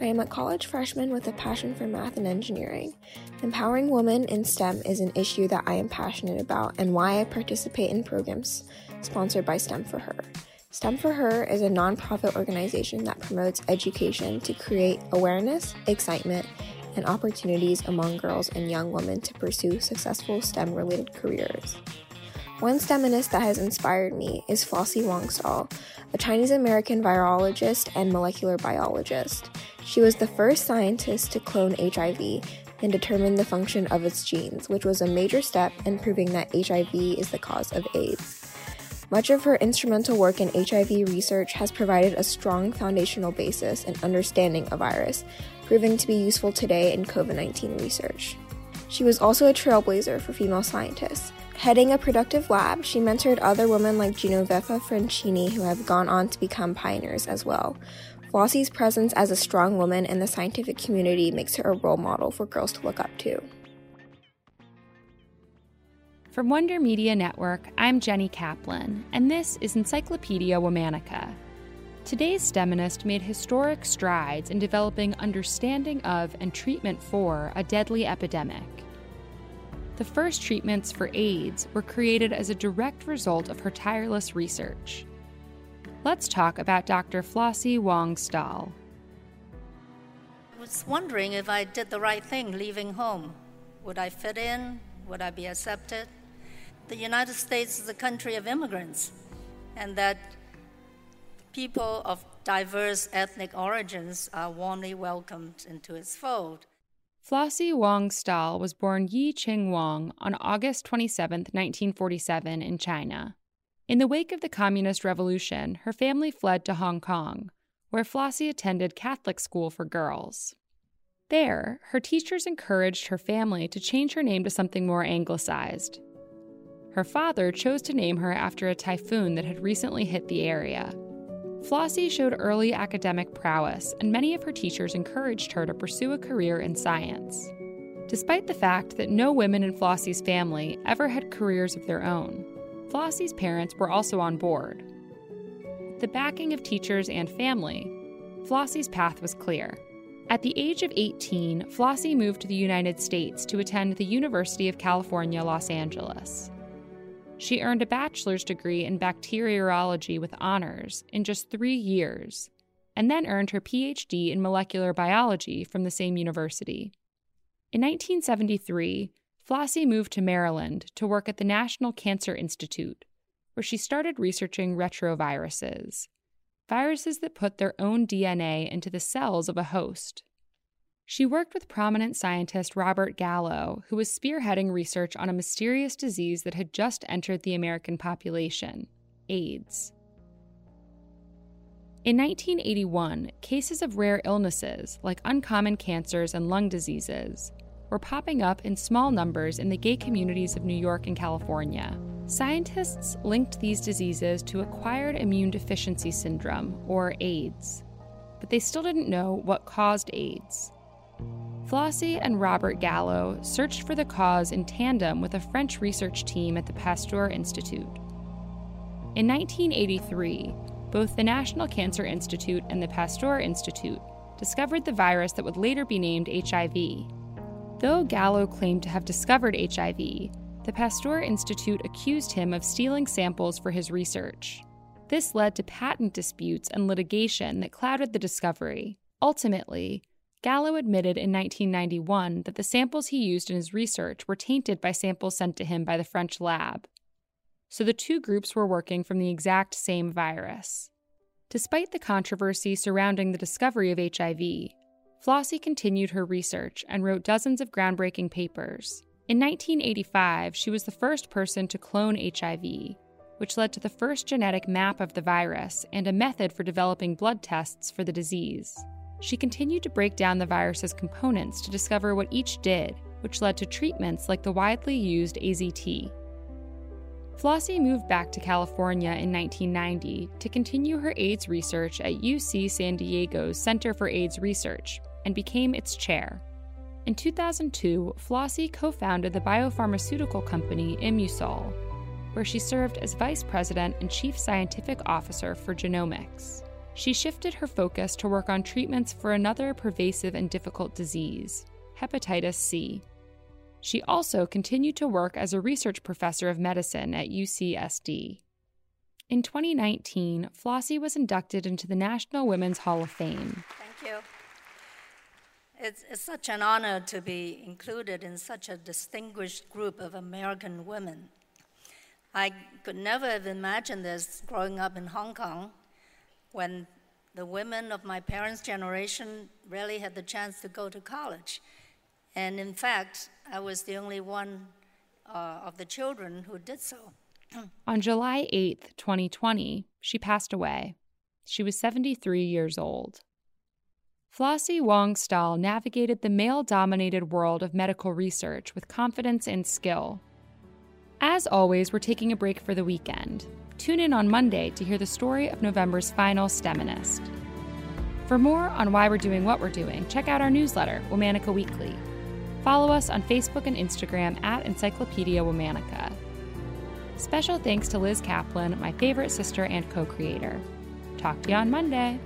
I am a college freshman with a passion for math and engineering. Empowering women in STEM is an issue that I am passionate about and why I participate in programs sponsored by STEM for Her. STEM for Her is a nonprofit organization that promotes education to create awareness, excitement, and opportunities among girls and young women to pursue successful STEM related careers. One STEMinist that has inspired me is Flossie Wong-Staal, a Chinese American virologist and molecular biologist. She was the first scientist to clone HIV and determine the function of its genes, which was a major step in proving that HIV is the cause of AIDS. Much of her instrumental work in HIV research has provided a strong foundational basis in understanding a virus, proving to be useful today in COVID 19 research. She was also a trailblazer for female scientists. Heading a productive lab, she mentored other women like Genoveffa Franchini who have gone on to become pioneers as well, Flossie's presence as a strong woman in the scientific community makes her a role model for girls to look up to. From Wonder Media Network, I'm Jenny Kaplan, and this is Encyclopedia Womanica. Today's STEMinist made historic strides in developing understanding of and treatment for a deadly epidemic. The first treatments for AIDS were created as a direct result of her tireless research. Let's talk about Dr. Flossie Wong-Staal. I was wondering if I did the right thing leaving home. Would I fit in? Would I be accepted? The United States is a country of immigrants, and that people of diverse ethnic origins are warmly welcomed into its fold. Flossie Wong-Staal was born Yi Ching Wong on August 27, 1947, in China. In the wake of the Communist Revolution, her family fled to Hong Kong, where Flossie attended Catholic school for girls. There, her teachers encouraged her family to change her name to something more anglicized. Her father chose to name her after a typhoon that had recently hit the area. Flossie showed early academic prowess, and many of her teachers encouraged her to pursue a career in science. Despite the fact that no women in Flossie's family ever had careers of their own, Flossie's parents were also on board. The backing of teachers and family, Flossie's path was clear. At the age of 18, Flossie moved to the United States to attend the University of California, Los Angeles. She earned a bachelor's degree in bacteriology with honors in just three years, and then earned her PhD in molecular biology from the same university. In 1973, Flossie moved to Maryland to work at the National Cancer Institute, where she started researching retroviruses, viruses that put their own DNA into the cells of a host. She worked with prominent scientist Robert Gallo, who was spearheading research on a mysterious disease that had just entered the American population AIDS. In 1981, cases of rare illnesses, like uncommon cancers and lung diseases, were popping up in small numbers in the gay communities of New York and California. Scientists linked these diseases to acquired immune deficiency syndrome, or AIDS, but they still didn't know what caused AIDS. Flossie and Robert Gallo searched for the cause in tandem with a French research team at the Pasteur Institute. In 1983, both the National Cancer Institute and the Pasteur Institute discovered the virus that would later be named HIV. Though Gallo claimed to have discovered HIV, the Pasteur Institute accused him of stealing samples for his research. This led to patent disputes and litigation that clouded the discovery. Ultimately, Gallo admitted in 1991 that the samples he used in his research were tainted by samples sent to him by the French lab. So the two groups were working from the exact same virus. Despite the controversy surrounding the discovery of HIV, Flossie continued her research and wrote dozens of groundbreaking papers. In 1985, she was the first person to clone HIV, which led to the first genetic map of the virus and a method for developing blood tests for the disease she continued to break down the virus's components to discover what each did, which led to treatments like the widely used AZT. Flossie moved back to California in 1990 to continue her AIDS research at UC San Diego's Center for AIDS Research and became its chair. In 2002, Flossie co founded the biopharmaceutical company Immusol, where she served as vice president and chief scientific officer for genomics she shifted her focus to work on treatments for another pervasive and difficult disease, hepatitis C. She also continued to work as a research professor of medicine at UCSD. In 2019, Flossie was inducted into the National Women's Hall of Fame. It's, it's, such an honor to be included in such a distinguished group of American women. I could never have imagined this growing up in Hong Kong when the women of my parents' generation rarely had the chance to go to college. And in fact, I was the only one uh, of the children who did so. On July 8th, 2020, she passed away. She was 73 years old. Flossie Wong-Staal navigated the male dominated world of medical research with confidence and skill. As always, we're taking a break for the weekend. Tune in on Monday to hear the story of November's final STEMinist. For more on why we're doing what we're doing, check out our newsletter, Womanica Weekly. Follow us on Facebook and Instagram at Encyclopedia Womanica. Special thanks to Liz Kaplan, my favorite sister and co creator. Talk to you on Monday.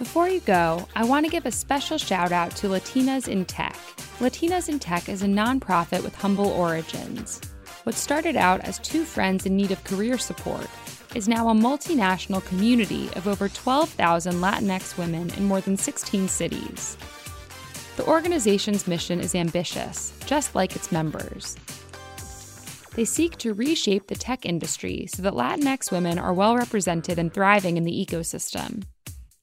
Before you go, I want to give a special shout out to Latinas in Tech. Latinas in Tech is a nonprofit with humble origins. What started out as two friends in need of career support is now a multinational community of over 12,000 Latinx women in more than 16 cities. The organization's mission is ambitious, just like its members. They seek to reshape the tech industry so that Latinx women are well represented and thriving in the ecosystem.